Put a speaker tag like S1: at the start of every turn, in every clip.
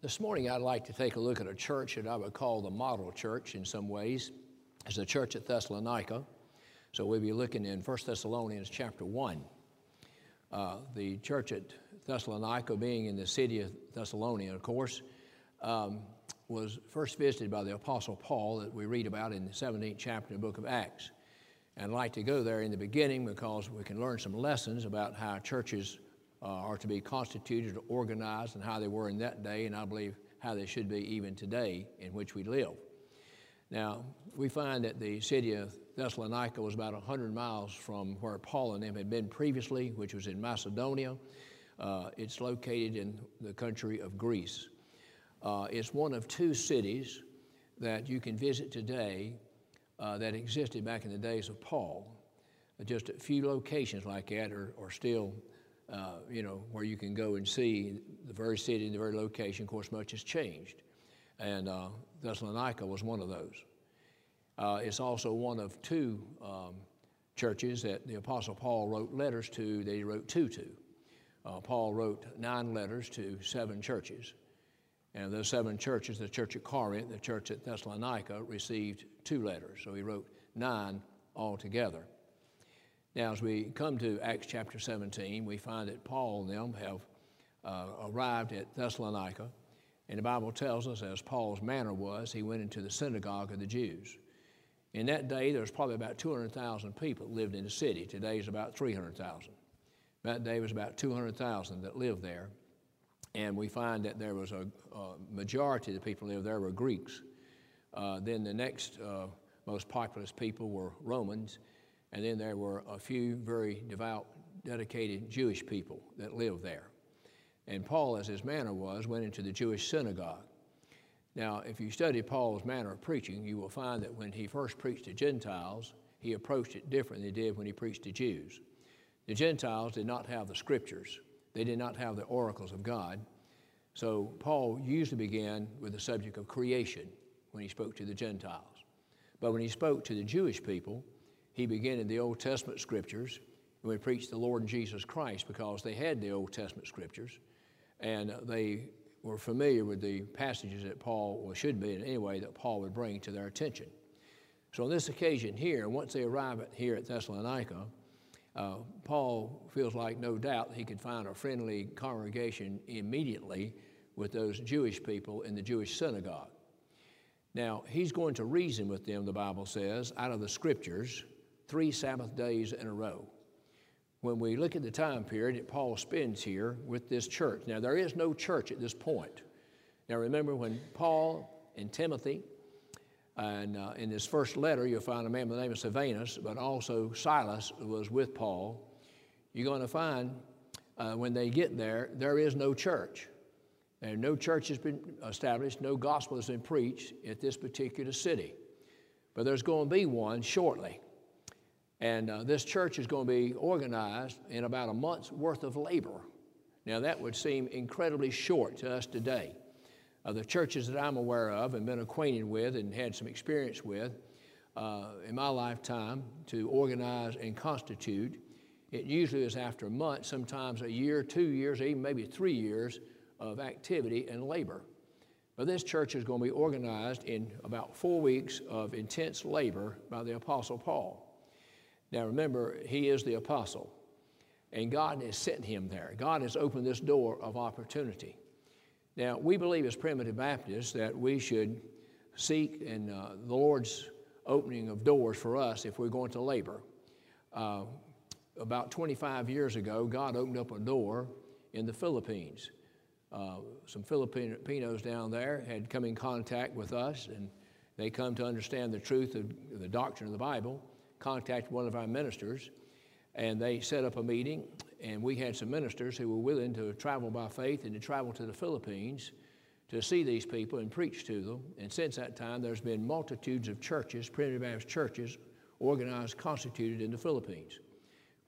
S1: This morning, I'd like to take a look at a church that I would call the model church in some ways. It's the church at Thessalonica. So we'll be looking in 1 Thessalonians chapter 1. Uh, the church at Thessalonica, being in the city of Thessalonica, of course, um, was first visited by the Apostle Paul that we read about in the 17th chapter of the book of Acts. And I'd like to go there in the beginning because we can learn some lessons about how churches are to be constituted or organized and how they were in that day, and I believe how they should be even today in which we live. Now, we find that the city of Thessalonica was about 100 miles from where Paul and them had been previously, which was in Macedonia. Uh, it's located in the country of Greece. Uh, it's one of two cities that you can visit today uh, that existed back in the days of Paul. Just a few locations like that are, are still uh, you know, where you can go and see the very city and the very location. Of course, much has changed. And uh, Thessalonica was one of those. Uh, it's also one of two um, churches that the Apostle Paul wrote letters to, that he wrote two to. Uh, Paul wrote nine letters to seven churches. And those seven churches, the church at Corinth, the church at Thessalonica, received two letters. So he wrote nine altogether. Now, as we come to Acts chapter 17, we find that Paul and them have uh, arrived at Thessalonica. And the Bible tells us, as Paul's manner was, he went into the synagogue of the Jews. In that day, there was probably about 200,000 people that lived in the city. Today is about 300,000. That day was about 200,000 that lived there. And we find that there was a, a majority of the people lived there were Greeks. Uh, then the next uh, most populous people were Romans. And then there were a few very devout, dedicated Jewish people that lived there. And Paul, as his manner was, went into the Jewish synagogue. Now, if you study Paul's manner of preaching, you will find that when he first preached to Gentiles, he approached it different than he did when he preached to Jews. The Gentiles did not have the scriptures, they did not have the oracles of God. So Paul usually began with the subject of creation when he spoke to the Gentiles. But when he spoke to the Jewish people, he began in the Old Testament scriptures and we preached the Lord Jesus Christ because they had the Old Testament scriptures and they were familiar with the passages that Paul, should be in any way, that Paul would bring to their attention. So on this occasion here, once they arrive at, here at Thessalonica, uh, Paul feels like no doubt he could find a friendly congregation immediately with those Jewish people in the Jewish synagogue. Now, he's going to reason with them, the Bible says, out of the scriptures three Sabbath days in a row. When we look at the time period that Paul spends here with this church, now there is no church at this point. Now remember when Paul and Timothy, and uh, in his first letter, you'll find a man by the name of Silvanus, but also Silas was with Paul. You're going to find uh, when they get there, there is no church. And no church has been established, no gospel has been preached at this particular city. But there's going to be one shortly. And uh, this church is going to be organized in about a month's worth of labor. Now, that would seem incredibly short to us today. Uh, the churches that I'm aware of and been acquainted with and had some experience with uh, in my lifetime to organize and constitute, it usually is after months, sometimes a year, two years, even maybe three years of activity and labor. But this church is going to be organized in about four weeks of intense labor by the Apostle Paul. Now remember, he is the apostle, and God has sent him there. God has opened this door of opportunity. Now, we believe as primitive Baptists that we should seek in uh, the Lord's opening of doors for us if we're going to labor. Uh, about 25 years ago, God opened up a door in the Philippines. Uh, some Filipinos down there had come in contact with us, and they come to understand the truth of the doctrine of the Bible contacted one of our ministers, and they set up a meeting. And we had some ministers who were willing to travel by faith and to travel to the Philippines to see these people and preach to them. And since that time, there's been multitudes of churches, Primitive Baptist churches, organized, constituted in the Philippines.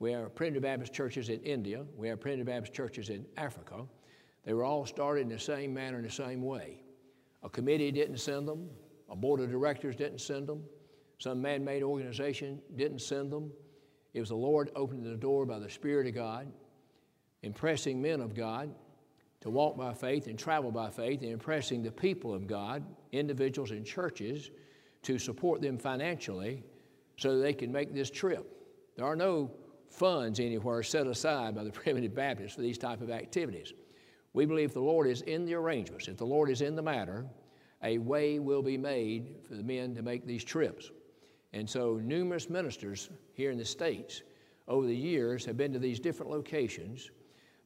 S1: We have Primitive Baptist churches in India. We have Primitive Baptist churches in Africa. They were all started in the same manner, in the same way. A committee didn't send them. A board of directors didn't send them. Some man made organization didn't send them. It was the Lord opening the door by the Spirit of God, impressing men of God to walk by faith and travel by faith and impressing the people of God, individuals and churches, to support them financially so they can make this trip. There are no funds anywhere set aside by the primitive Baptists for these type of activities. We believe the Lord is in the arrangements. If the Lord is in the matter, a way will be made for the men to make these trips. And so numerous ministers here in the States over the years have been to these different locations,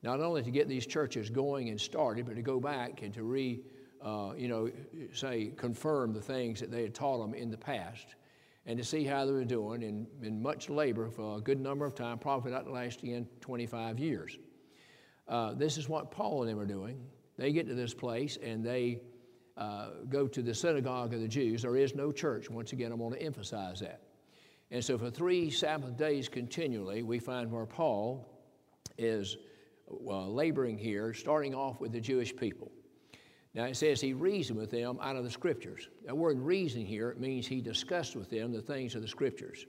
S1: not only to get these churches going and started, but to go back and to re, uh, you know, say, confirm the things that they had taught them in the past and to see how they were doing in, in much labor for a good number of time, probably not lasting 25 years. Uh, this is what Paul and them are doing. They get to this place and they uh, go to the synagogue of the Jews. There is no church. Once again, I want to emphasize that. And so, for three Sabbath days continually, we find where Paul is uh, laboring here, starting off with the Jewish people. Now it says he reasoned with them out of the scriptures. That word reason here means he discussed with them the things of the scriptures.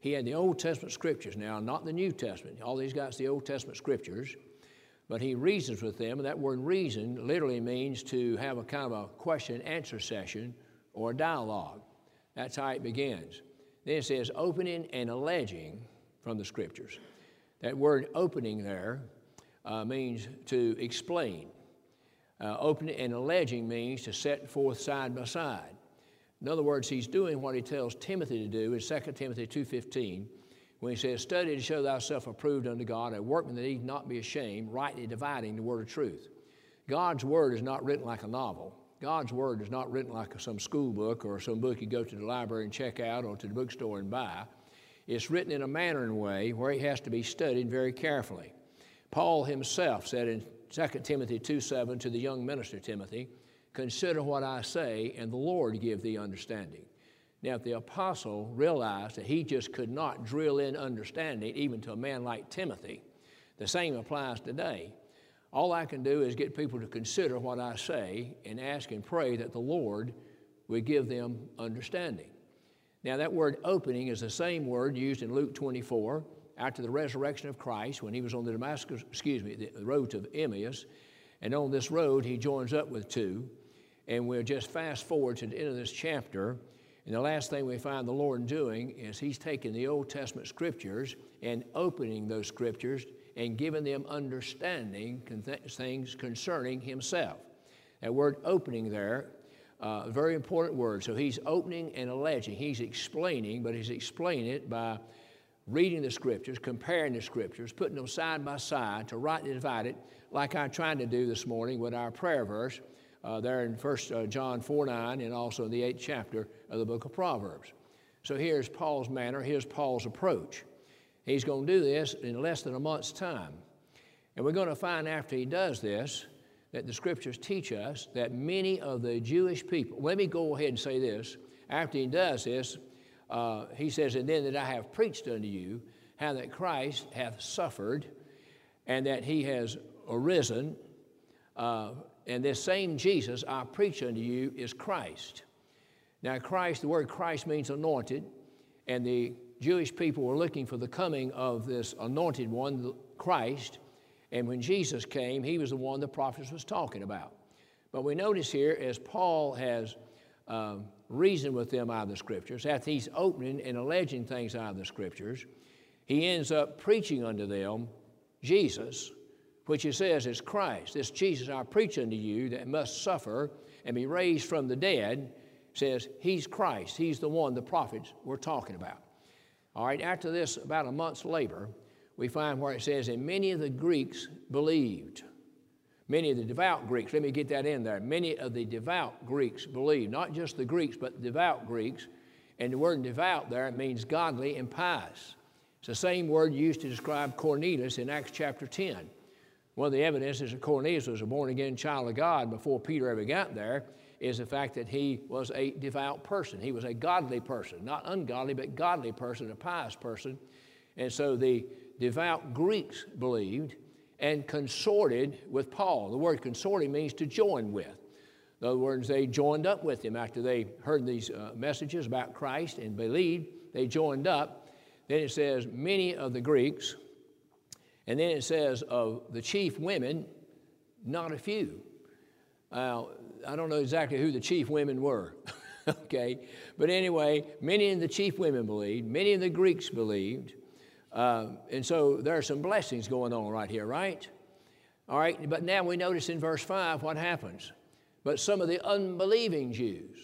S1: He had the Old Testament scriptures now, not the New Testament. All these guys the Old Testament scriptures, but he reasons with them, and that word reason literally means to have a kind of a question answer session or a dialogue. That's how it begins. Then it says opening and alleging from the scriptures. That word opening there uh, means to explain. Uh, opening and alleging means to set forth side by side. In other words, he's doing what he tells Timothy to do in 2 Timothy 2.15 when he says, Study to show thyself approved unto God, a workman that need not be ashamed, rightly dividing the word of truth. God's word is not written like a novel. God's word is not written like some school book or some book you go to the library and check out or to the bookstore and buy. It's written in a manner and way where it has to be studied very carefully. Paul himself said in 2 Timothy 2 7 to the young minister Timothy, Consider what I say, and the Lord give thee understanding. Now, if the apostle realized that he just could not drill in understanding even to a man like Timothy, the same applies today. All I can do is get people to consider what I say and ask and pray that the Lord would give them understanding. Now, that word opening is the same word used in Luke 24 after the resurrection of Christ when he was on the Damascus, excuse me, the road to Emmaus. And on this road, he joins up with two. And we'll just fast forward to the end of this chapter. And the last thing we find the Lord doing is he's taking the Old Testament scriptures and opening those scriptures and giving them understanding things concerning himself. That word opening there, uh, very important word. So he's opening and alleging. He's explaining, but he's explaining it by reading the scriptures, comparing the scriptures, putting them side by side to rightly divide it, like I tried to do this morning with our prayer verse uh, there in 1 uh, John 4 9 and also in the eighth chapter of the book of Proverbs. So here's Paul's manner, here's Paul's approach. He's going to do this in less than a month's time. And we're going to find after he does this that the scriptures teach us that many of the Jewish people, let me go ahead and say this. After he does this, uh, he says, And then that I have preached unto you how that Christ hath suffered and that he has arisen. Uh, and this same Jesus I preach unto you is Christ. Now, Christ, the word Christ means anointed, and the Jewish people were looking for the coming of this anointed one, Christ. And when Jesus came, he was the one the prophets was talking about. But we notice here, as Paul has um, reasoned with them out of the scriptures, after he's opening and alleging things out of the scriptures, he ends up preaching unto them Jesus, which he says is Christ. This Jesus I preach unto you that must suffer and be raised from the dead, says he's Christ. He's the one the prophets were talking about. All right, after this, about a month's labor, we find where it says, and many of the Greeks believed. Many of the devout Greeks, let me get that in there. Many of the devout Greeks believed, not just the Greeks, but the devout Greeks. And the word devout there means godly and pious. It's the same word used to describe Cornelius in Acts chapter 10. One of the evidences that Cornelius was a born again child of God before Peter ever got there is the fact that he was a devout person. He was a godly person, not ungodly, but godly person, a pious person. And so the devout Greeks believed and consorted with Paul. The word consorting means to join with. In other words, they joined up with him after they heard these uh, messages about Christ and believed. They joined up. Then it says, many of the Greeks, and then it says, of the chief women, Not a few. Uh, I don't know exactly who the chief women were, okay? But anyway, many of the chief women believed, many of the Greeks believed. Uh, and so there are some blessings going on right here, right? All right, but now we notice in verse 5 what happens. But some of the unbelieving Jews.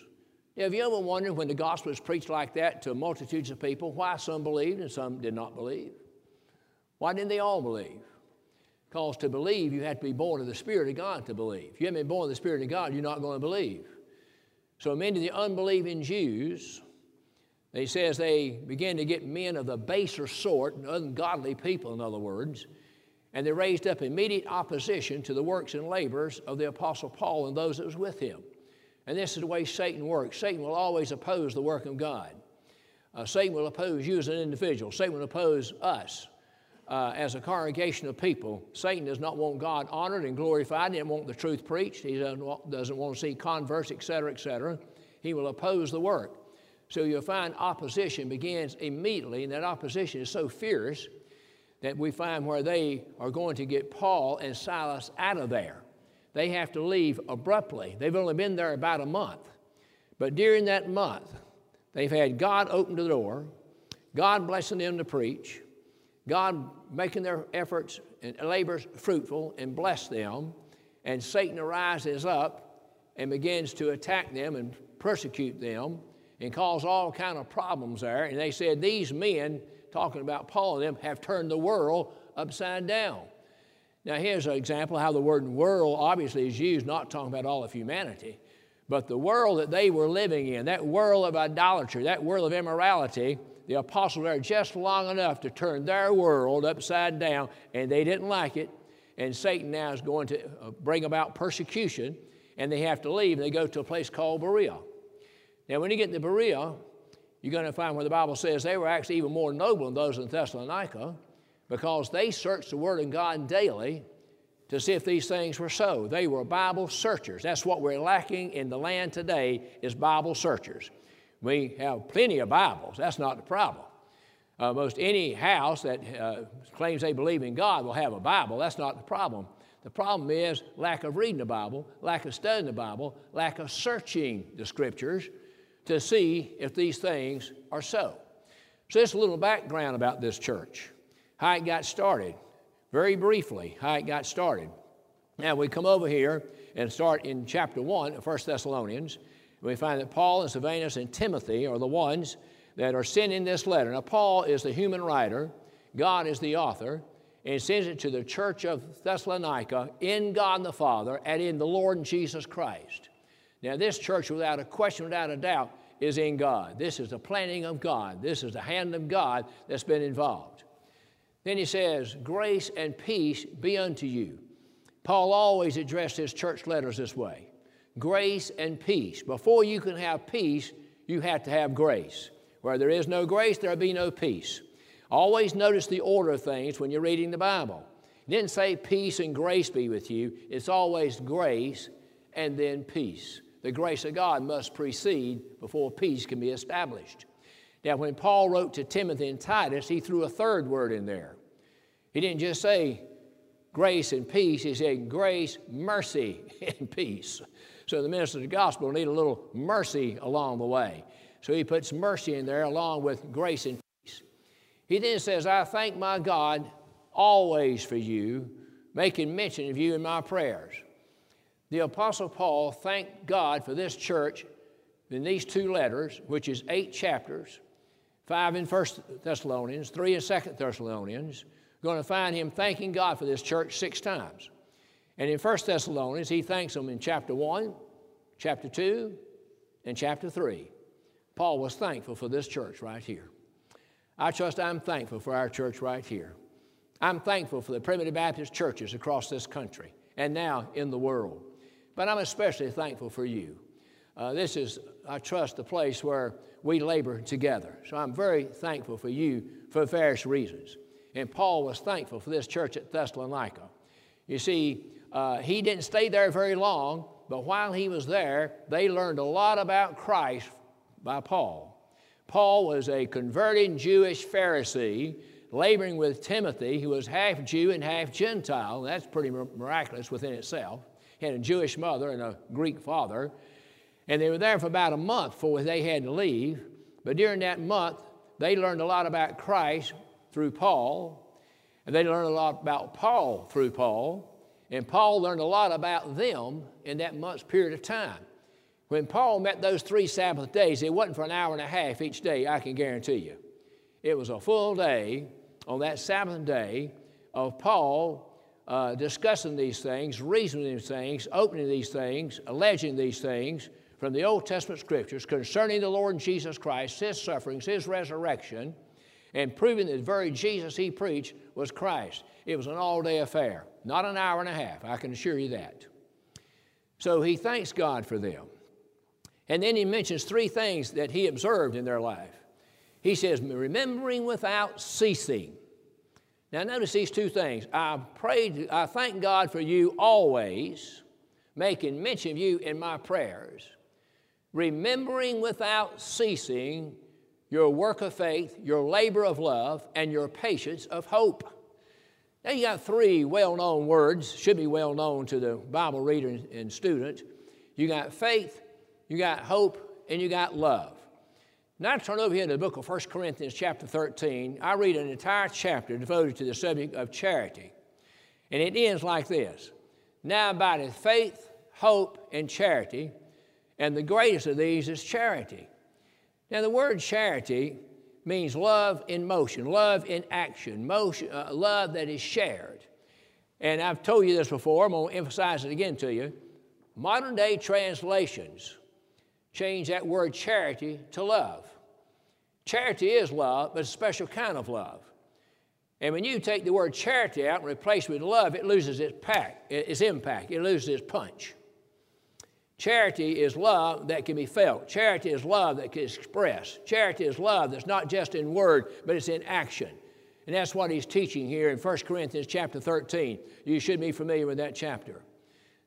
S1: Now, Have you ever wondered when the gospel is preached like that to multitudes of people, why some believed and some did not believe? Why didn't they all believe? Because to believe, you have to be born of the Spirit of God to believe. If you haven't been born of the Spirit of God, you're not going to believe. So many of the unbelieving Jews, they says they began to get men of the baser sort, ungodly people, in other words, and they raised up immediate opposition to the works and labors of the Apostle Paul and those that was with him. And this is the way Satan works. Satan will always oppose the work of God. Uh, Satan will oppose you as an individual. Satan will oppose us uh, as a congregation of people. Satan does not want God honored and glorified. He doesn't want the truth preached. He doesn't want, doesn't want to see converts, etc., etc. He will oppose the work. So you'll find opposition begins immediately, and that opposition is so fierce that we find where they are going to get Paul and Silas out of there. They have to leave abruptly. They've only been there about a month. But during that month, they've had God open the door, God blessing them to preach, God making their efforts and labors fruitful and bless them, and Satan arises up and begins to attack them and persecute them and cause all kind of problems there. And they said these men, talking about Paul and them, have turned the world upside down. Now here's an example how the word world obviously is used, not talking about all of humanity, but the world that they were living in, that world of idolatry, that world of immorality, the apostles were just long enough to turn their world upside down, and they didn't like it. And Satan now is going to uh, bring about persecution, and they have to leave. They go to a place called Berea. Now, when you get to Berea, you're going to find where the Bible says they were actually even more noble than those in Thessalonica because they searched the Word of God daily to see if these things were so. They were Bible searchers. That's what we're lacking in the land today is Bible searchers. We have plenty of Bibles. That's not the problem. Uh, most any house that uh, claims they believe in God will have a Bible. That's not the problem. The problem is lack of reading the Bible, lack of studying the Bible, lack of searching the Scriptures to see if these things are so. So, just a little background about this church, how it got started. Very briefly, how it got started. Now, we come over here and start in chapter 1 of 1 Thessalonians we find that Paul and Silvanus and Timothy are the ones that are sending this letter. Now, Paul is the human writer, God is the author, and he sends it to the church of Thessalonica in God the Father and in the Lord Jesus Christ. Now, this church, without a question, without a doubt, is in God. This is the planning of God. This is the hand of God that's been involved. Then he says, Grace and peace be unto you. Paul always addressed his church letters this way grace and peace. Before you can have peace, you have to have grace. Where there is no grace, there'll be no peace. Always notice the order of things when you're reading the Bible. It didn't say peace and grace be with you, it's always grace and then peace. The grace of God must precede before peace can be established. Now, when Paul wrote to Timothy and Titus, he threw a third word in there. He didn't just say grace and peace, he said grace, mercy, and peace. So the minister of the gospel need a little mercy along the way. So he puts mercy in there along with grace and peace. He then says, I thank my God always for you, making mention of you in my prayers. The Apostle Paul thanked God for this church in these two letters, which is eight chapters, five in First Thessalonians, three in Second Thessalonians. You're going to find him thanking God for this church six times. And in 1 Thessalonians, he thanks them in chapter 1, chapter 2, and chapter 3. Paul was thankful for this church right here. I trust I'm thankful for our church right here. I'm thankful for the primitive Baptist churches across this country and now in the world. But I'm especially thankful for you. Uh, this is, I trust, the place where we labor together. So I'm very thankful for you for various reasons. And Paul was thankful for this church at Thessalonica. You see, uh, he didn't stay there very long, but while he was there, they learned a lot about Christ by Paul. Paul was a converted Jewish Pharisee, laboring with Timothy, who was half Jew and half Gentile. That's pretty miraculous within itself. He had a Jewish mother and a Greek father. And they were there for about a month before they had to leave. But during that month, they learned a lot about Christ through Paul. And they learned a lot about Paul through Paul. And Paul learned a lot about them in that month's period of time. When Paul met those three Sabbath days, it wasn't for an hour and a half each day, I can guarantee you. It was a full day on that Sabbath day of Paul uh, discussing these things, reasoning these things, opening these things, alleging these things from the Old Testament scriptures concerning the Lord Jesus Christ, his sufferings, his resurrection, and proving that the very Jesus he preached was Christ. It was an all day affair, not an hour and a half, I can assure you that. So he thanks God for them. And then he mentions three things that he observed in their life. He says, remembering without ceasing. Now, notice these two things. I prayed, I thank God for you always, making mention of you in my prayers, remembering without ceasing your work of faith, your labor of love, and your patience of hope. You got three well known words, should be well known to the Bible reader and student. You got faith, you got hope, and you got love. Now I turn over here to the book of 1 Corinthians, chapter 13. I read an entire chapter devoted to the subject of charity. And it ends like this Now abideth faith, hope, and charity, and the greatest of these is charity. Now, the word charity means love in motion, love in action, motion, uh, love that is shared. And I've told you this before, I'm going to emphasize it again to you. Modern day translations change that word charity to love. Charity is love, but it's a special kind of love. And when you take the word charity out and replace it with love, it loses its, pack, its impact, it loses its punch. Charity is love that can be felt. Charity is love that can express. Charity is love that's not just in word, but it's in action. And that's what he's teaching here in 1 Corinthians chapter 13. You should be familiar with that chapter.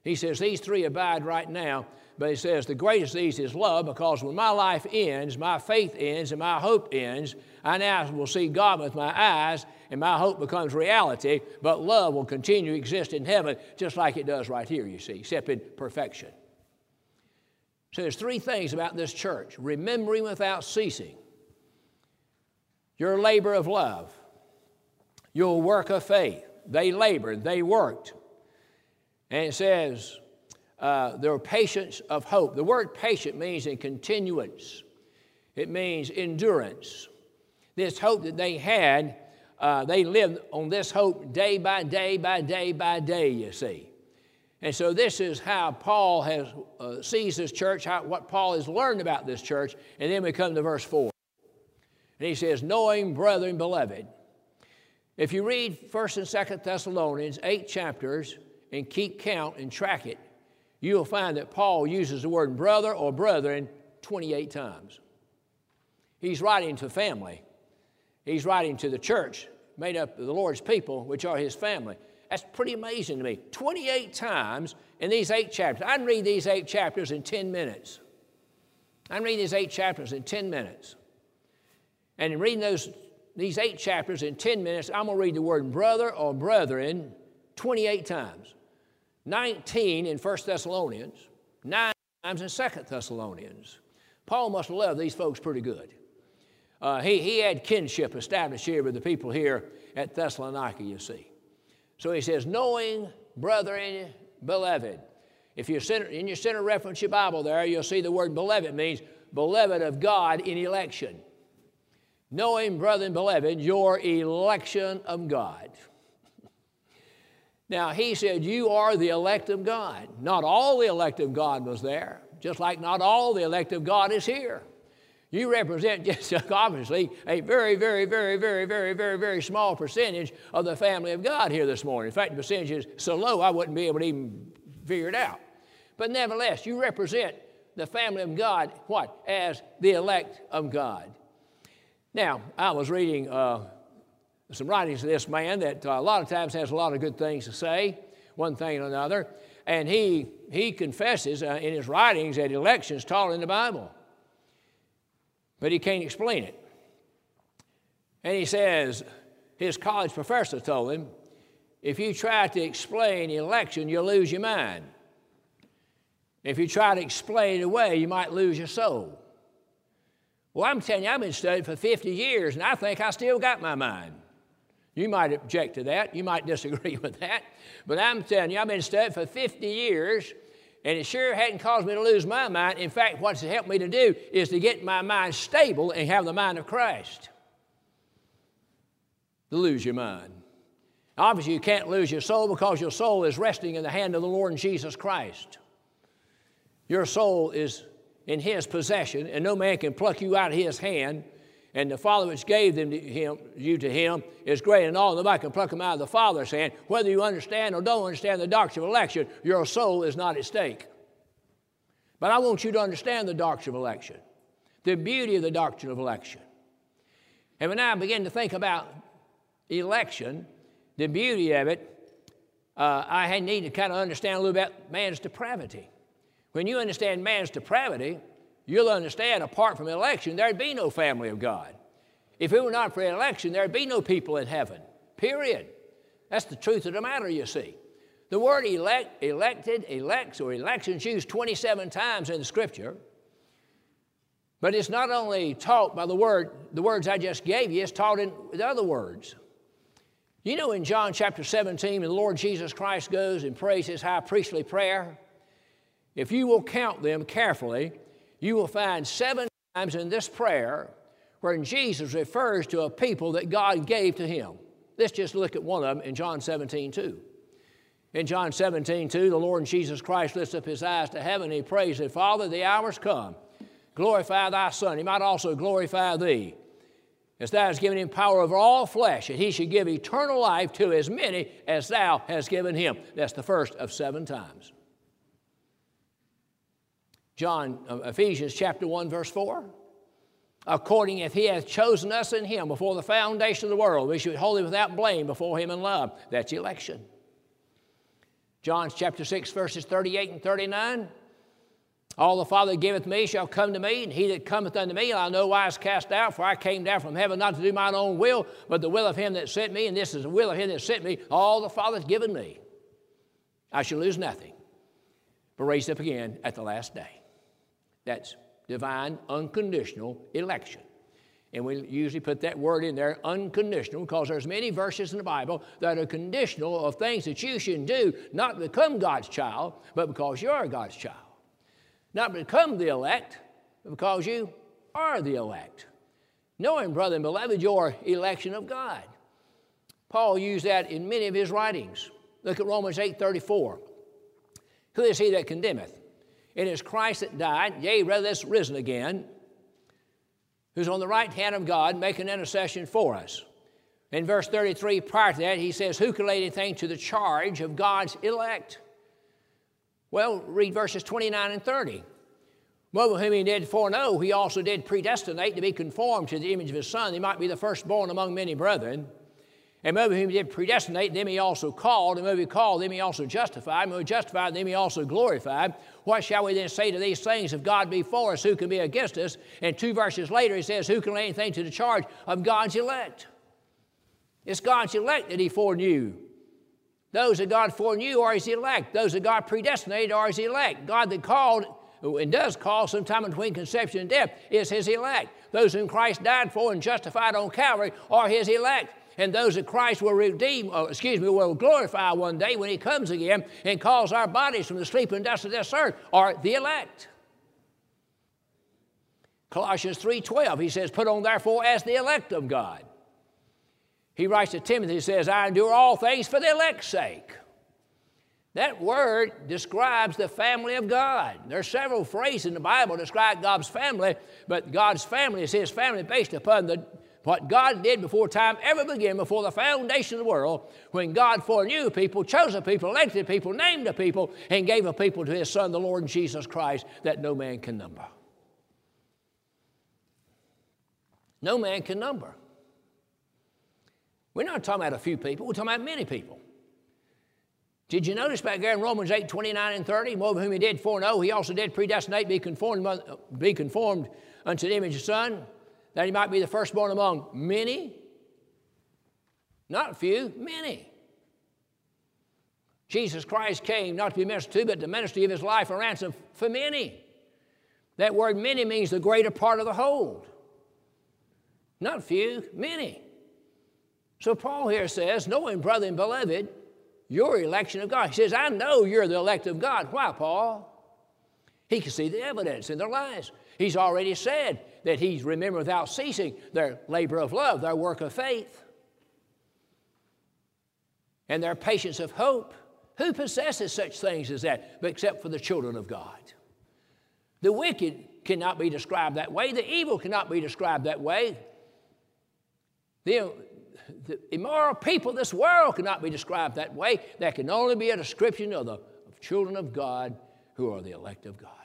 S1: He says, These three abide right now, but he says, The greatest of these is love, because when my life ends, my faith ends, and my hope ends, I now will see God with my eyes, and my hope becomes reality, but love will continue to exist in heaven just like it does right here, you see, except in perfection. So there's three things about this church remembering without ceasing, your labor of love, your work of faith. They labored, they worked. And it says, uh, their patience of hope. The word patient means in continuance, it means endurance. This hope that they had, uh, they lived on this hope day by day by day by day, you see. And so this is how Paul has, uh, sees this church, how, what Paul has learned about this church. And then we come to verse 4. And he says, Knowing, brethren, beloved. If you read 1st and 2nd Thessalonians, eight chapters, and keep count and track it, you'll find that Paul uses the word brother or brethren 28 times. He's writing to family. He's writing to the church made up of the Lord's people, which are his family. That's pretty amazing to me. 28 times in these eight chapters. I can read these eight chapters in 10 minutes. I can read these eight chapters in 10 minutes. And in reading those, these eight chapters in 10 minutes, I'm going to read the word brother or brethren 28 times. 19 in 1 Thessalonians, 9 times in 2 Thessalonians. Paul must have loved these folks pretty good. Uh, he, he had kinship established here with the people here at Thessalonica, you see. So he says, knowing, brethren, beloved. If you in your center reference your Bible there, you'll see the word beloved means beloved of God in election. Knowing, brethren, beloved, your election of God. Now, he said, You are the elect of God. Not all the elect of God was there, just like not all the elect of God is here. You represent just obviously a very, very, very, very, very, very, very small percentage of the family of God here this morning. In fact, the percentage is so low I wouldn't be able to even figure it out. But nevertheless, you represent the family of God, what? As the elect of God. Now, I was reading uh, some writings of this man that uh, a lot of times has a lot of good things to say, one thing and another. And he, he confesses uh, in his writings that election is taught in the Bible but he can't explain it. And he says, his college professor told him, if you try to explain election, you'll lose your mind. If you try to explain it away, you might lose your soul. Well, I'm telling you, I've been studying for 50 years, and I think I still got my mind. You might object to that. You might disagree with that. But I'm telling you, I've been studying for 50 years, and it sure hadn't caused me to lose my mind. In fact, what's helped me to do is to get my mind stable and have the mind of Christ. To lose your mind. Obviously, you can't lose your soul because your soul is resting in the hand of the Lord Jesus Christ. Your soul is in His possession, and no man can pluck you out of His hand. And the Father which gave them to him, you to Him is great and all. Nobody can pluck them out of the Father's hand. Whether you understand or don't understand the doctrine of election, your soul is not at stake. But I want you to understand the doctrine of election, the beauty of the doctrine of election. And when I begin to think about election, the beauty of it, uh, I need to kind of understand a little bit man's depravity. When you understand man's depravity, you'll understand apart from election, there'd be no family of God. If it were not for election, there'd be no people in heaven, period. That's the truth of the matter, you see. The word elect, elected, elects, or elections used 27 times in the scripture. But it's not only taught by the word, the words I just gave you, it's taught in the other words. You know, in John chapter 17, when the Lord Jesus Christ goes and prays his high priestly prayer, if you will count them carefully, you will find seven times in this prayer where Jesus refers to a people that God gave to him. Let's just look at one of them in John 17, 2. In John 17, 2, the Lord Jesus Christ lifts up his eyes to heaven and he prays that, Father, the hour's come. Glorify thy Son. He might also glorify thee, as thou hast given him power over all flesh, and he should give eternal life to as many as thou hast given him. That's the first of seven times. John, uh, Ephesians chapter 1, verse 4. According if he hath chosen us in him before the foundation of the world, we should be wholly without blame before him in love. That's election. John chapter 6, verses 38 and 39. All the Father giveth me shall come to me, and he that cometh unto me, I know why is cast out, for I came down from heaven not to do mine own will, but the will of him that sent me, and this is the will of him that sent me. All the Father hath given me. I shall lose nothing, but raised up again at the last day. That's divine, unconditional election. And we usually put that word in there, unconditional, because there's many verses in the Bible that are conditional of things that you should do, not to become God's child, but because you're God's child. Not become the elect, but because you are the elect. Knowing, brother and beloved, your election of God. Paul used that in many of his writings. Look at Romans 8 34. Who is he that condemneth? It is Christ that died, yea, rather that's risen again, who's on the right hand of God making intercession for us. In verse 33, prior to that, he says, Who can lay anything to the charge of God's elect? Well, read verses 29 and 30. Well, whom he did foreknow, he also did predestinate to be conformed to the image of his Son. He might be the firstborn among many brethren. And whom he did predestinate, them he also called. And whom he called, them he also justified. And he justified, them he also glorified. What shall we then say to these things? If God be for us, who can be against us? And two verses later, he says, Who can lay anything to the charge of God's elect? It's God's elect that he foreknew. Those that God foreknew are his elect. Those that God predestinated are his elect. God that called oh, and does call sometime between conception and death is his elect. Those whom Christ died for and justified on Calvary are his elect and those that Christ will redeem, excuse me, will glorify one day when He comes again and calls our bodies from the sleeping dust of this earth are the elect. Colossians 3:12, he says, Put on therefore as the elect of God. He writes to Timothy, he says, I endure all things for the elect's sake. That word describes the family of God. There are several phrases in the Bible that describe God's family, but God's family is His family based upon the what God did before time ever began, before the foundation of the world, when God foreknew people, chose a people, elected people, named a people, and gave a people to His Son, the Lord Jesus Christ, that no man can number. No man can number. We're not talking about a few people, we're talking about many people. Did you notice back there in Romans 8, 29 and 30, over whom he did foreknow, he also did predestinate, be conformed, be conformed unto the image of the Son, that he might be the firstborn among many Not few, many. Jesus Christ came not to be ministered to, but to minister give his life a ransom for many. That word many means the greater part of the whole. Not few, many. So Paul here says, knowing, brother and beloved, your election of God. He says, I know you're the elect of God. Why, Paul? He can see the evidence in their lives. He's already said that he's remembered without ceasing their labor of love, their work of faith, and their patience of hope. Who possesses such things as that except for the children of God? The wicked cannot be described that way. The evil cannot be described that way. The, the immoral people of this world cannot be described that way. That can only be a description of the of children of God who are the elect of God.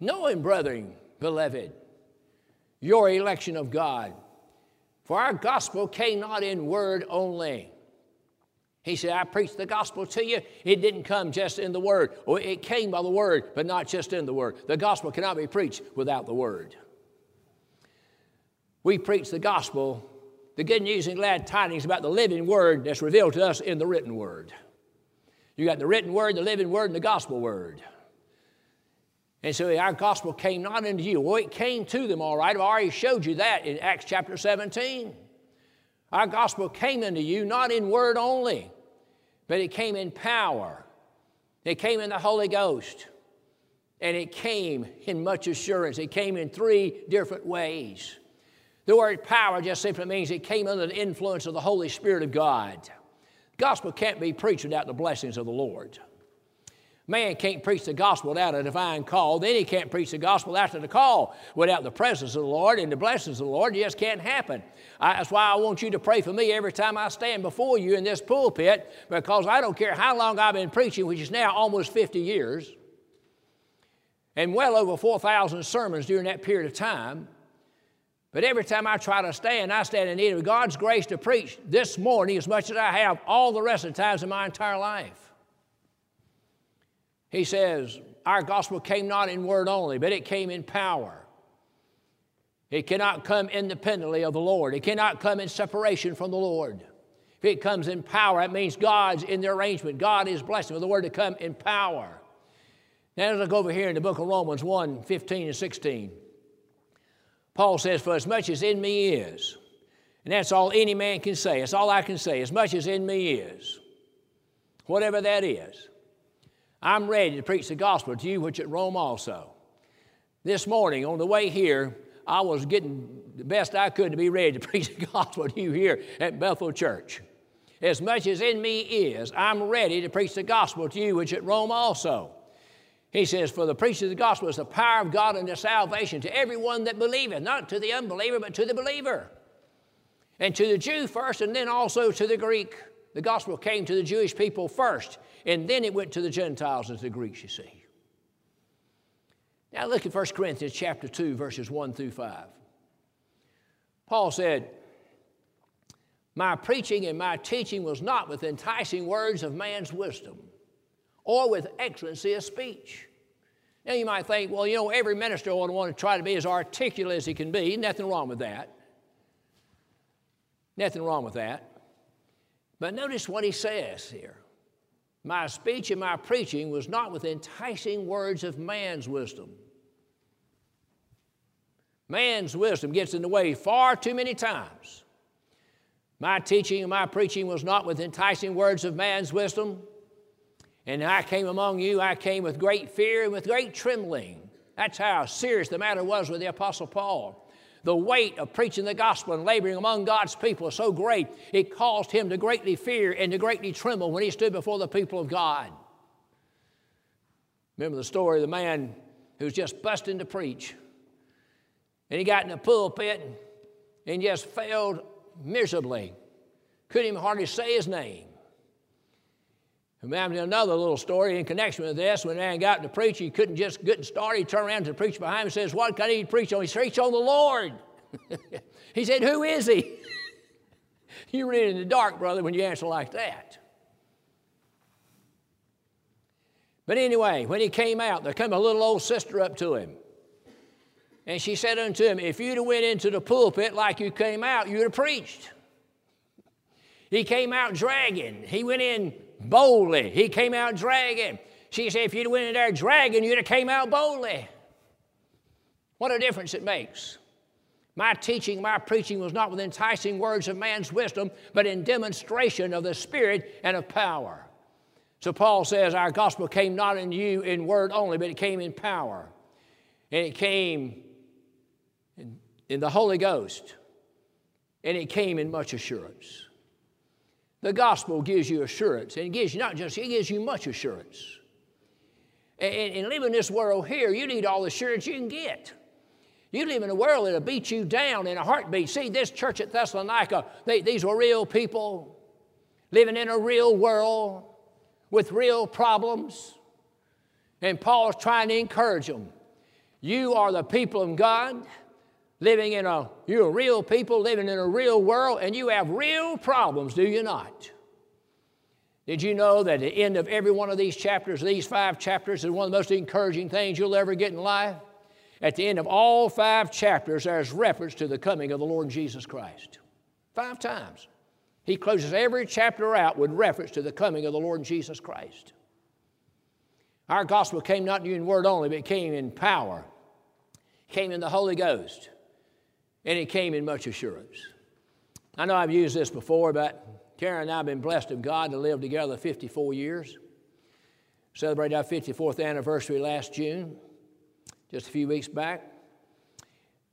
S1: Knowing, brethren, beloved, your election of God. For our gospel came not in word only. He said, I preached the gospel to you. It didn't come just in the word. Or it came by the word, but not just in the word. The gospel cannot be preached without the word. We preach the gospel, the good news and glad tidings about the living word that's revealed to us in the written word. You got the written word, the living word, and the gospel word. And so our gospel came not unto you. Well, it came to them, all right. I've already showed you that in Acts chapter 17. Our gospel came unto you not in word only, but it came in power. It came in the Holy Ghost. And it came in much assurance. It came in three different ways. The word power just simply means it came under the influence of the Holy Spirit of God. Gospel can't be preached without the blessings of the Lord. Man can't preach the gospel without a divine call. Then he can't preach the gospel after the call without the presence of the Lord and the blessings of the Lord. It just can't happen. I, that's why I want you to pray for me every time I stand before you in this pulpit because I don't care how long I've been preaching, which is now almost 50 years, and well over 4,000 sermons during that period of time. But every time I try to stand, I stand in need of God's grace to preach this morning as much as I have all the rest of the times in my entire life. He says, Our gospel came not in word only, but it came in power. It cannot come independently of the Lord, it cannot come in separation from the Lord. If it comes in power, that means God's in the arrangement. God is blessing with the word to come in power. Now let's look over here in the book of Romans 1 15 and 16. Paul says, For as much as in me is, and that's all any man can say, that's all I can say, as much as in me is, whatever that is. I'm ready to preach the gospel to you which at Rome also. This morning on the way here, I was getting the best I could to be ready to preach the gospel to you here at Bethel Church. As much as in me is, I'm ready to preach the gospel to you which at Rome also. He says, For the preaching of the gospel is the power of God unto salvation to everyone that believeth, not to the unbeliever, but to the believer. And to the Jew first, and then also to the Greek. The gospel came to the Jewish people first, and then it went to the Gentiles and to the Greeks, you see. Now look at 1 Corinthians chapter 2, verses 1 through 5. Paul said, My preaching and my teaching was not with enticing words of man's wisdom or with excellency of speech. Now you might think, well, you know, every minister would want to try to be as articulate as he can be. Nothing wrong with that. Nothing wrong with that. But notice what he says here. My speech and my preaching was not with enticing words of man's wisdom. Man's wisdom gets in the way far too many times. My teaching and my preaching was not with enticing words of man's wisdom. And I came among you, I came with great fear and with great trembling. That's how serious the matter was with the Apostle Paul the weight of preaching the gospel and laboring among God's people is so great, it caused him to greatly fear and to greatly tremble when he stood before the people of God. Remember the story of the man who was just busting to preach. And he got in the pulpit and just failed miserably. Couldn't even hardly say his name. Remember another little story in connection with this. When man got to preach, he couldn't just get started. He turned around to the preacher behind him and says, What can he preach on? He preached on the Lord. he said, Who is he? You're in the dark, brother, when you answer like that. But anyway, when he came out, there came a little old sister up to him. And she said unto him, If you'd have went into the pulpit like you came out, you'd have preached. He came out dragging. He went in boldly. He came out dragging. She said, if you'd went in there dragging, you'd have came out boldly. What a difference it makes. My teaching, my preaching was not with enticing words of man's wisdom, but in demonstration of the Spirit and of power. So Paul says, Our gospel came not in you in word only, but it came in power. And it came in, in the Holy Ghost. And it came in much assurance. The gospel gives you assurance, and it gives you not just, it gives you much assurance. And, and living this world here, you need all the assurance you can get. You live in a world that'll beat you down in a heartbeat. See, this church at Thessalonica, they, these were real people living in a real world with real problems. And Paul's trying to encourage them. You are the people of God, living in a, you're real people living in a real world, and you have real problems, do you not? Did you know that at the end of every one of these chapters, these five chapters, is one of the most encouraging things you'll ever get in life? At the end of all five chapters, there's reference to the coming of the Lord Jesus Christ. Five times. He closes every chapter out with reference to the coming of the Lord Jesus Christ. Our gospel came not to you in word only, but came in power, it came in the Holy Ghost, and it came in much assurance. I know I've used this before, but Karen and I have been blessed of God to live together 54 years. Celebrated our 54th anniversary last June just a few weeks back.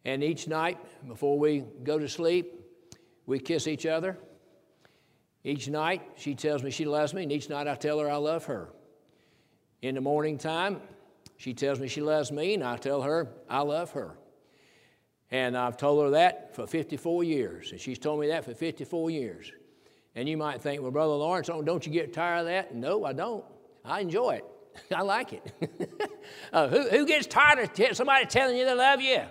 S1: And each night before we go to sleep, we kiss each other. Each night she tells me she loves me, and each night I tell her I love her. In the morning time, she tells me she loves me, and I tell her I love her. And I've told her that for 54 years, and she's told me that for 54 years. And you might think, well, Brother Lawrence, don't you get tired of that? No, I don't. I enjoy it. I like it. uh, who, who gets tired of t- somebody telling you they love you?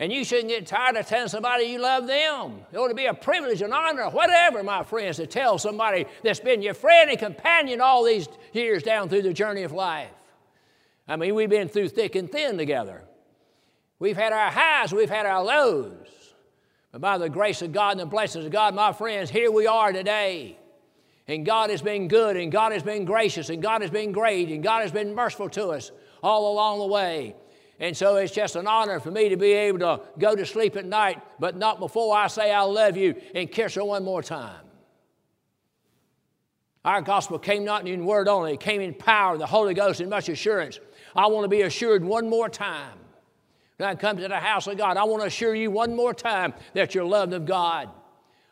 S1: And you shouldn't get tired of telling somebody you love them. It ought to be a privilege, an honor, whatever, my friends, to tell somebody that's been your friend and companion all these years down through the journey of life. I mean, we've been through thick and thin together. We've had our highs, we've had our lows. But by the grace of God and the blessings of God, my friends, here we are today. And God has been good, and God has been gracious, and God has been great, and God has been merciful to us all along the way. And so it's just an honor for me to be able to go to sleep at night, but not before I say I love you and kiss her one more time. Our gospel came not in word only, it came in power, the Holy Ghost, and much assurance. I want to be assured one more time. When I come to the house of God, I want to assure you one more time that you're loved of God.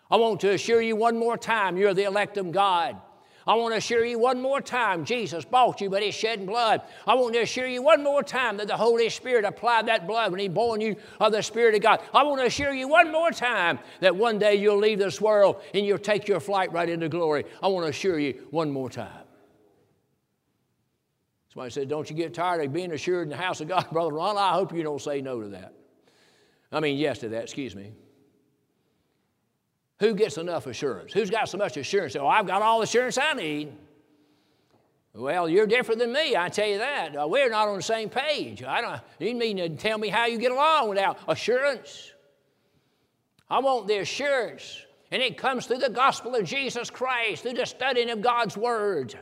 S1: I want to assure you one more time you're the elect of God. I want to assure you one more time Jesus bought you, but He shed blood. I want to assure you one more time that the Holy Spirit applied that blood when He born you of the Spirit of God. I want to assure you one more time that one day you'll leave this world and you'll take your flight right into glory. I want to assure you one more time. Somebody said, Don't you get tired of being assured in the house of God, Brother Ron? I hope you don't say no to that. I mean, yes to that, excuse me. Who gets enough assurance? Who's got so much assurance? Oh, I've got all the assurance I need. Well, you're different than me, I tell you that. Uh, we're not on the same page. I don't, you mean to tell me how you get along without assurance? I want the assurance, and it comes through the gospel of Jesus Christ, through the studying of God's Word.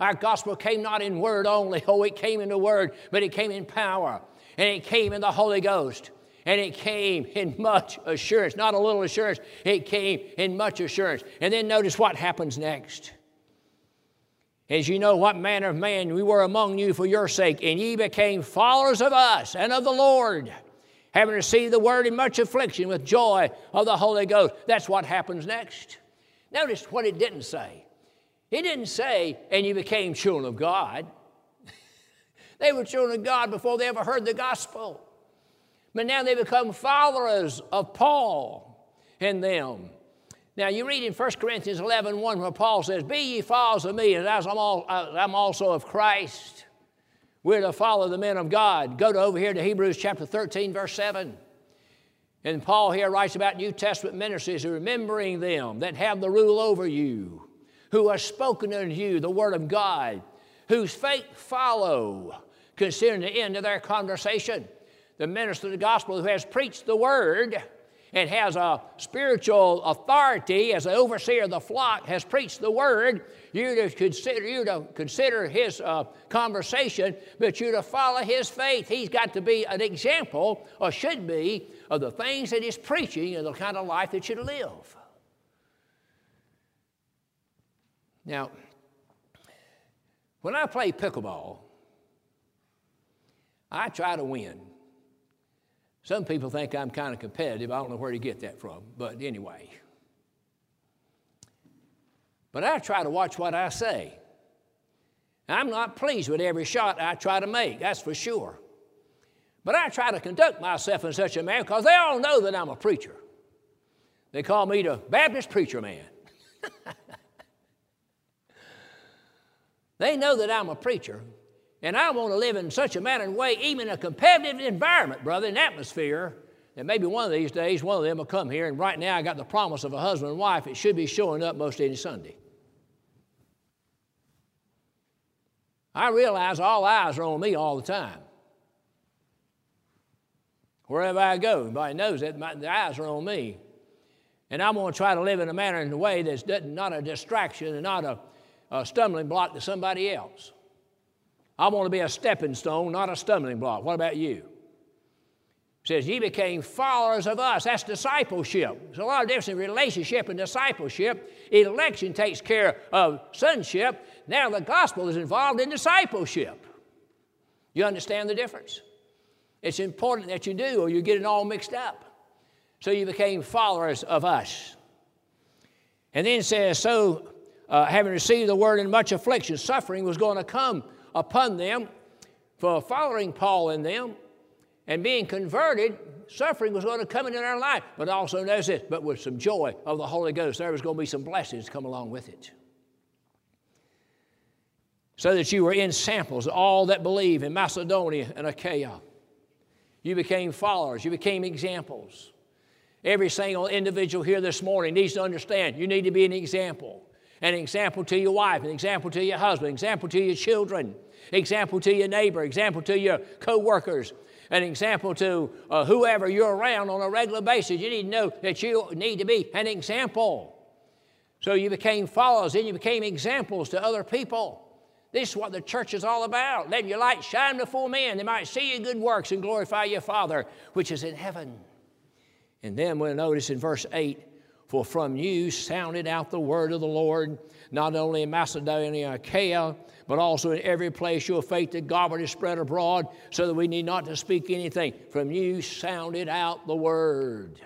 S1: Our gospel came not in word only, oh, it came in the Word, but it came in power, and it came in the Holy Ghost. And it came in much assurance, not a little assurance, it came in much assurance. And then notice what happens next. As you know, what manner of man we were among you for your sake, and ye became followers of us and of the Lord, having received the word in much affliction with joy of the Holy Ghost. That's what happens next. Notice what it didn't say. It didn't say, and you became children of God. they were children of God before they ever heard the gospel. But now they become followers of Paul and them. Now you read in 1 Corinthians 11 1 where Paul says, Be ye followers of me, as I'm, all, uh, I'm also of Christ. We're to follow the men of God. Go to over here to Hebrews chapter 13, verse 7. And Paul here writes about New Testament ministries, remembering them that have the rule over you, who has spoken unto you the word of God, whose faith follow, considering the end of their conversation the minister of the gospel who has preached the word, and has a spiritual authority as an overseer of the flock, has preached the word, you to consider, you to consider his uh, conversation, but you to follow his faith. He's got to be an example, or should be, of the things that he's preaching and the kind of life that you live. Now, when I play pickleball, I try to win. Some people think I'm kind of competitive. I don't know where to get that from, but anyway. But I try to watch what I say. I'm not pleased with every shot I try to make, that's for sure. But I try to conduct myself in such a manner because they all know that I'm a preacher. They call me the Baptist preacher man. they know that I'm a preacher, and I want to live in such a manner and way, even in a competitive environment, brother, an atmosphere, that maybe one of these days one of them will come here. And right now I got the promise of a husband and wife. It should be showing up most any Sunday. I realize all eyes are on me all the time. Wherever I go, everybody knows that my, the eyes are on me. And I'm going to try to live in a manner and a way that's not a distraction and not a, a stumbling block to somebody else. I want to be a stepping stone, not a stumbling block. What about you? It says, Ye became followers of us. That's discipleship. There's a lot of difference in relationship and discipleship. Election takes care of sonship. Now the gospel is involved in discipleship. You understand the difference? It's important that you do, or you get it all mixed up. So you became followers of us. And then says, So uh, having received the word in much affliction, suffering was going to come upon them for following Paul and them and being converted, suffering was going to come into their life. But also notice this, but with some joy of the Holy Ghost, there was going to be some blessings come along with it. So that you were ensamples, all that believe in Macedonia and Achaia. You became followers, you became examples. Every single individual here this morning needs to understand you need to be an example an example to your wife, an example to your husband, an example to your children, example to your neighbor, example to your co-workers, an example to uh, whoever you're around on a regular basis. You need to know that you need to be an example. So you became followers and you became examples to other people. This is what the church is all about. Let your light shine before men. They might see your good works and glorify your Father which is in heaven. And then we'll notice in verse 8 for from you sounded out the word of the Lord, not only in Macedonia and Achaia, but also in every place your faith that God would spread abroad, so that we need not to speak anything. From you sounded out the word.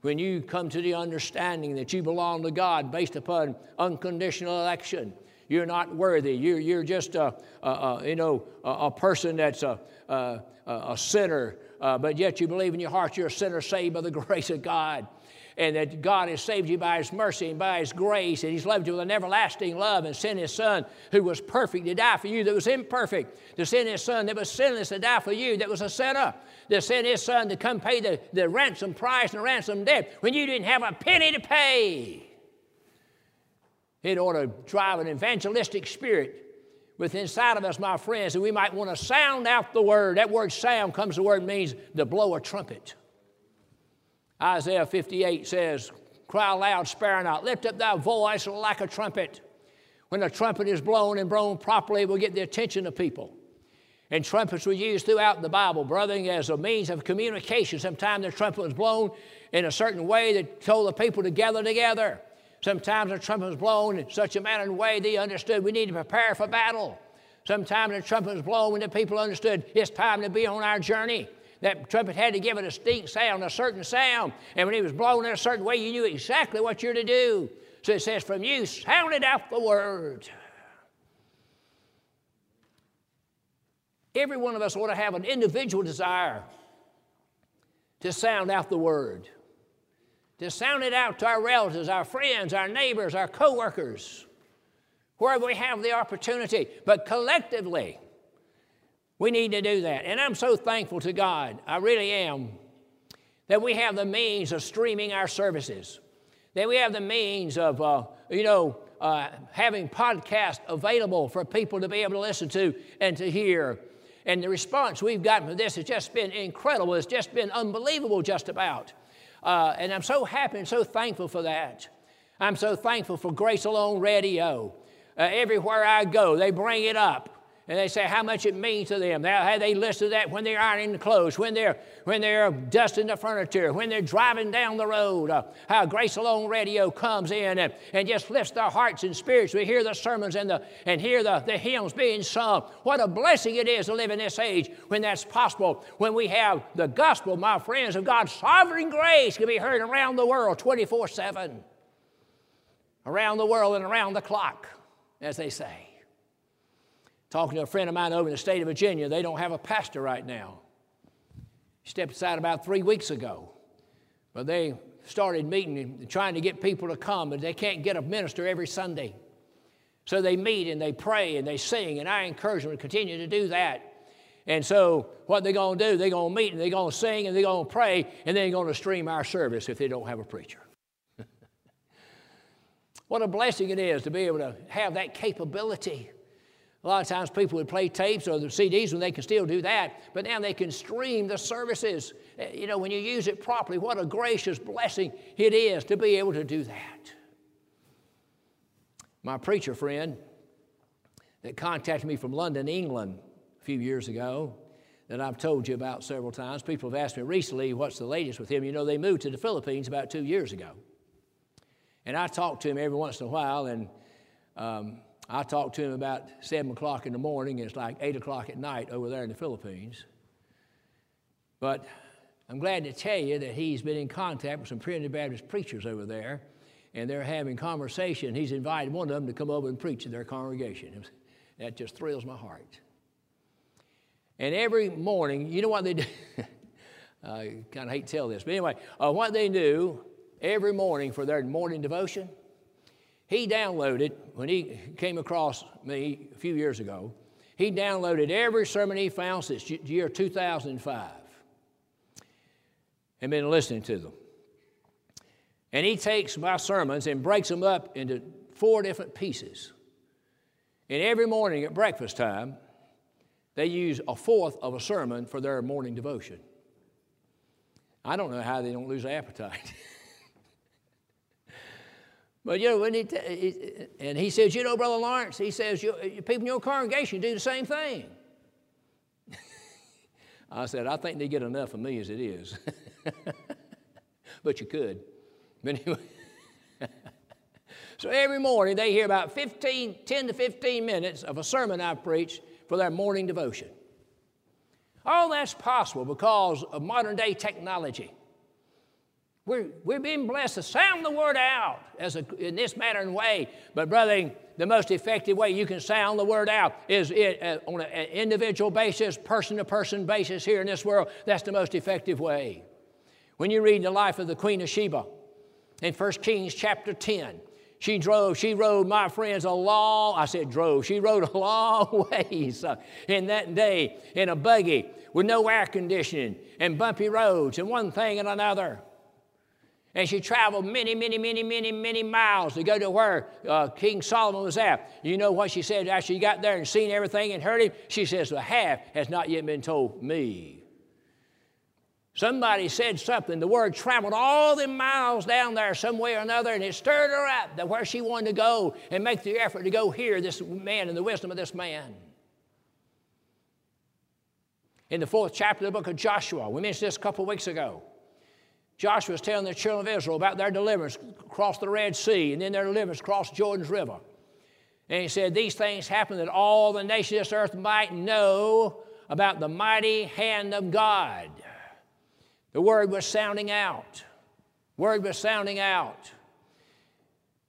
S1: When you come to the understanding that you belong to God based upon unconditional election, you're not worthy. You're, you're just a, a, a you know, a, a, person that's a, a, a sinner, uh, but yet you believe in your heart you're a sinner saved by the grace of God and that God has saved you by His mercy and by His grace, and He's loved you with an everlasting love and sent His Son who was perfect to die for you that was imperfect, to send His Son that was sinless to die for you that was a sinner, to send His Son to come pay the, the ransom price and the ransom debt when you didn't have a penny to pay. It ought to drive an evangelistic spirit within inside of us, my friends, and we might want to sound out the word. That word sound comes the word means to blow a trumpet. Isaiah 58 says, Cry aloud, spare not, lift up thy voice like a trumpet. When a trumpet is blown and blown properly, it will get the attention of people. And trumpets were used throughout the Bible, brother, as a means of communication. Sometimes the trumpet was blown in a certain way that told the people to gather together. Sometimes the trumpet was blown in such a manner and way they understood we need to prepare for battle. Sometimes the trumpet was blown when the people understood it's time to be on our journey. That trumpet had to give a distinct sound, a certain sound. And when it was blown in a certain way, you knew exactly what you're to do. So it says, From you sounded out the word. Every one of us ought to have an individual desire to sound out the word, to sound it out to our relatives, our friends, our neighbors, our coworkers, wherever we have the opportunity. But collectively, we need to do that. And I'm so thankful to God, I really am, that we have the means of streaming our services, that we have the means of, uh, you know, uh, having podcasts available for people to be able to listen to and to hear. And the response we've gotten from this has just been incredible. It's just been unbelievable, just about. uh, and I'm so happy and so thankful for that. I'm so thankful for Grace Alone Radio. Uh, everywhere I go, they bring it up and they say how much it means to them. How they listen to that when they're ironing the clothes, when they're, when they're dusting the furniture, when they're driving down the road. Uh, how Grace Alone Radio comes in and, and just lifts their hearts and spirits. We hear the sermons and, the, and hear the, the hymns being sung. What a blessing it is to live in this age when that's possible, when we have the gospel, my friends, of God's sovereign grace can be heard around the world 24 7. Around the world and around the clock, as they say. Talking to a friend of mine over in the state of Virginia, they don't have a pastor right now. He stepped aside about three weeks ago. But they started meeting and trying to get people to come, but they can't get a minister every Sunday. So they meet and they pray and they sing, and I encourage them to continue to do that. And so what they're going to do, they're going to meet and they're going to sing and they're going to pray, and they're going to stream our service if they don't have a preacher. what a blessing it is to be able to have that capability. A lot of times people would play tapes or the CDs when they can still do that, but now they can stream the services. Eh, you know, when you use it properly, what a gracious blessing it is to be able to do that. My preacher friend that contacted me from London, England, a few years ago, that I've told you about several times. People have asked me recently what's the latest with him. You know, they moved to the Philippines about two years ago. And I talk to him every once in a while, and um, I talked to him about 7 o'clock in the morning. It's like 8 o'clock at night over there in the Philippines. But I'm glad to tell you that he's been in contact with some Trinity Baptist preachers over there, and they're having conversation. He's invited one of them to come over and preach in their congregation. That just thrills my heart. And every morning, you know what they do? I kind of hate to tell this, but anyway, uh, what they do every morning for their morning devotion – he downloaded, when he came across me a few years ago, he downloaded every sermon he found since year 2005 and been listening to them. And he takes my sermons and breaks them up into four different pieces. And every morning at breakfast time, they use a fourth of a sermon for their morning devotion. I don't know how they don't lose appetite. But you know, when he, t- and he says, you know, Brother Lawrence, he says, you, people in your congregation do the same thing. I said, I think they get enough of me as it is. but you could. But anyway. so every morning they hear about 15, 10 to 15 minutes of a sermon I've preached for their morning devotion. All that's possible because of modern day technology. We're, we're being blessed to sound the word out as a, in this manner and way. But, brother, the most effective way you can sound the word out is it, uh, on an individual basis, person to person basis here in this world. That's the most effective way. When you read the life of the Queen of Sheba in 1 Kings chapter 10, she drove, she rode, my friends, a long, I said drove, she rode a long ways uh, in that day in a buggy with no air conditioning and bumpy roads and one thing and another. And she traveled many, many, many, many, many miles to go to where uh, King Solomon was at. You know what she said after she got there and seen everything and heard him? She says, The half has not yet been told me. Somebody said something. The word traveled all the miles down there some way or another, and it stirred her up that where she wanted to go and make the effort to go hear this man and the wisdom of this man. In the fourth chapter of the book of Joshua, we mentioned this a couple weeks ago. Joshua was telling the children of Israel about their deliverance across the Red Sea and then their deliverance across Jordan's River. And he said, These things happen that all the nations of this earth might know about the mighty hand of God. The word was sounding out. Word was sounding out.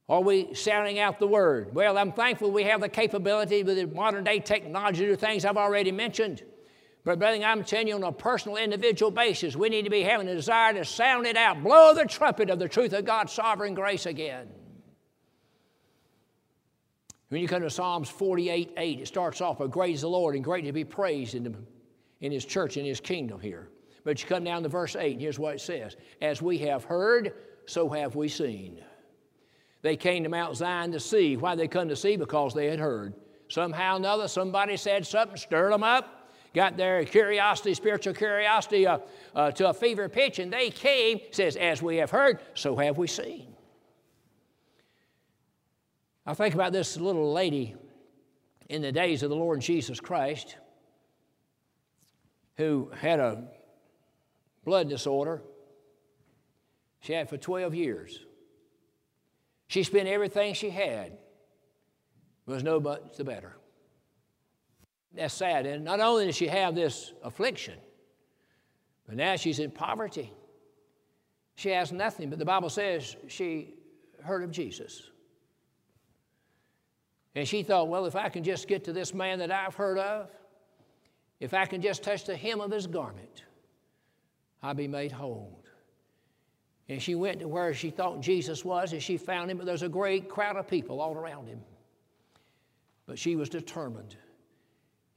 S1: Are we sounding out the word? Well, I'm thankful we have the capability with the modern day technology to do things I've already mentioned. But, brother, I'm telling you on a personal, individual basis, we need to be having a desire to sound it out, blow the trumpet of the truth of God's sovereign grace again. When you come to Psalms 48 8, it starts off with great is the Lord and great to be praised in, the, in His church, in His kingdom here. But you come down to verse 8, and here's what it says As we have heard, so have we seen. They came to Mount Zion to see. Why they come to see? Because they had heard. Somehow or another, somebody said something, stirred them up, got their curiosity, spiritual curiosity, uh, uh, to a fever pitch, and they came, says, As we have heard, so have we seen. I think about this little lady in the days of the Lord Jesus Christ who had a blood disorder. She had for 12 years. She spent everything she had. was no but the better. That's sad. And not only does she have this affliction, but now she's in poverty. She has nothing, but the Bible says she heard of Jesus. And she thought, well, if I can just get to this man that I've heard of, if I can just touch the hem of his garment, I'll be made whole. And she went to where she thought Jesus was, and she found him, but there's a great crowd of people all around him. But she was determined.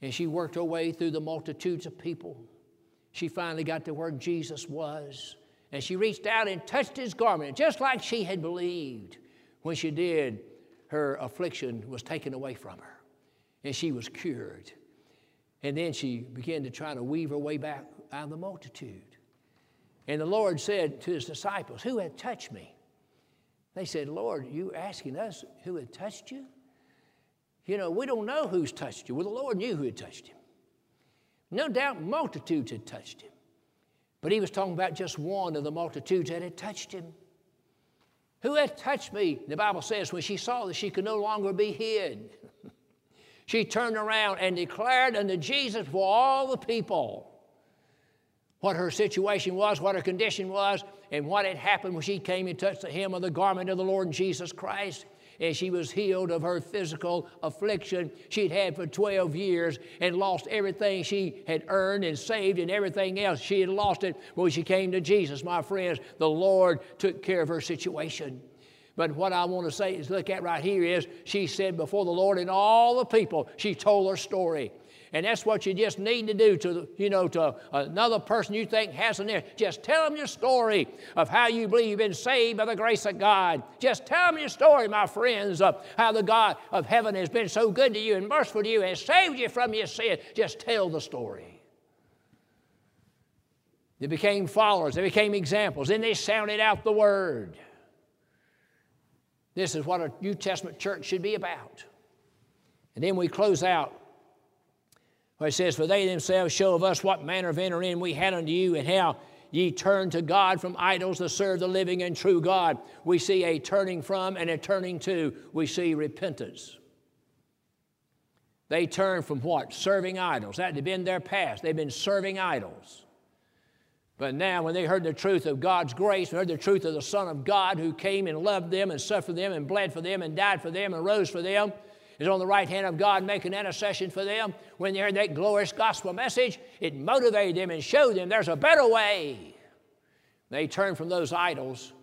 S1: And she worked her way through the multitudes of people. She finally got to where Jesus was. And she reached out and touched his garment, just like she had believed. When she did, her affliction was taken away from her, and she was cured. And then she began to try to weave her way back out of the multitude. And the Lord said to his disciples, Who had touched me? They said, Lord, you asking us who had touched you? You know, we don't know who's touched you. Well, the Lord knew who had touched him. No doubt multitudes had touched him. But he was talking about just one of the multitudes that had touched him. Who had touched me? The Bible says when she saw that she could no longer be hid, she turned around and declared unto Jesus for all the people what her situation was, what her condition was, and what had happened when she came and touched the hem of the garment of the Lord Jesus Christ. And she was healed of her physical affliction she'd had for 12 years and lost everything she had earned and saved and everything else. She had lost it when she came to Jesus. My friends, the Lord took care of her situation. But what I want to say is look at right here is she said before the Lord and all the people, she told her story. And that's what you just need to do to, you know, to another person you think has an ear. Just tell them your story of how you believe you've been saved by the grace of God. Just tell them your story, my friends, of how the God of heaven has been so good to you and merciful to you and saved you from your sin. Just tell the story. They became followers, they became examples, then they sounded out the word. This is what a New Testament church should be about. And then we close out where it says, For they themselves show of us what manner of entering we had unto you, and how ye turned to God from idols to serve the living and true God. We see a turning from and a turning to. We see repentance. They turned from what? Serving idols. That had been their past. They've been serving idols. But now, when they heard the truth of God's grace, heard the truth of the Son of God who came and loved them and suffered them and bled for them and died for them and rose for them, is on the right hand of God making intercession for them. When they heard that glorious gospel message, it motivated them and showed them there's a better way. They turned from those idols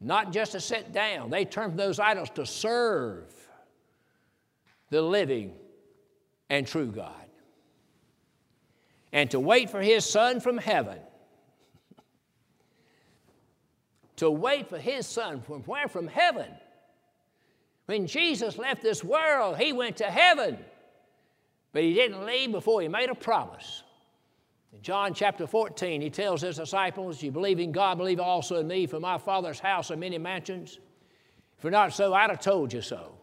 S1: not just to sit down, they turned from those idols to serve the living and true God. And to wait for His Son from heaven. to wait for His Son from where? From heaven when Jesus left this world, he went to heaven, but he didn't leave before he made a promise. In John chapter 14, he tells his disciples, You believe in God, believe also in me, for my Father's house are many mansions. If you're not so, I'd have told you so.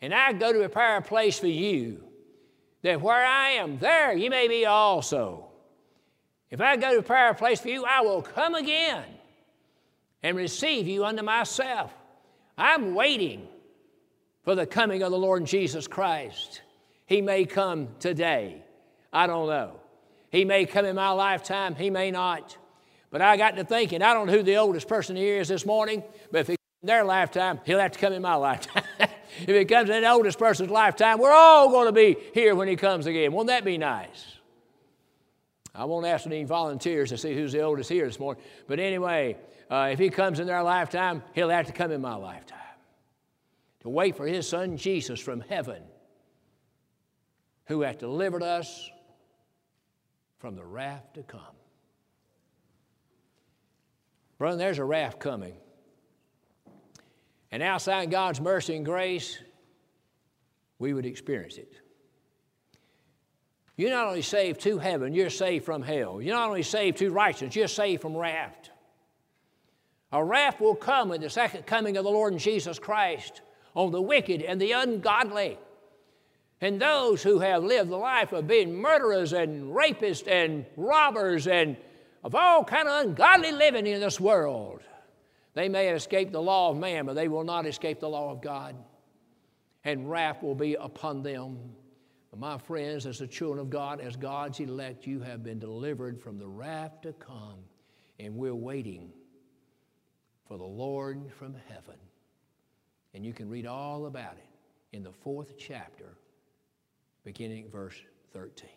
S1: And I go to prepare a place for you, that where I am, there you may be also. If I go to prepare a place for you, I will come again and receive you unto myself. I'm waiting for the coming of the Lord Jesus Christ. He may come today. I don't know. He may come in my lifetime, he may not. But I got to thinking, I don't know who the oldest person here is this morning, but if he comes in their lifetime, he'll have to come in my lifetime. if he comes in the oldest person's lifetime, we're all going to be here when he comes again. Won't that be nice? I won't ask any volunteers to see who's the oldest here this morning. But anyway, uh, if he comes in their lifetime, he'll have to come in my lifetime to wait for his son Jesus from heaven, who hath delivered us from the wrath to come. Brother, there's a wrath coming. And outside God's mercy and grace, we would experience it. You're not only saved to heaven, you're saved from hell. You're not only saved to righteousness, you're saved from wrath. A wrath will come in the second coming of the Lord Jesus Christ on the wicked and the ungodly. And those who have lived the life of being murderers and rapists and robbers and of all kind of ungodly living in this world. They may escape the law of man, but they will not escape the law of God. And wrath will be upon them. But my friends, as the children of God, as God's elect, you have been delivered from the wrath to come. And we're waiting for the Lord from heaven. And you can read all about it in the fourth chapter, beginning verse 13.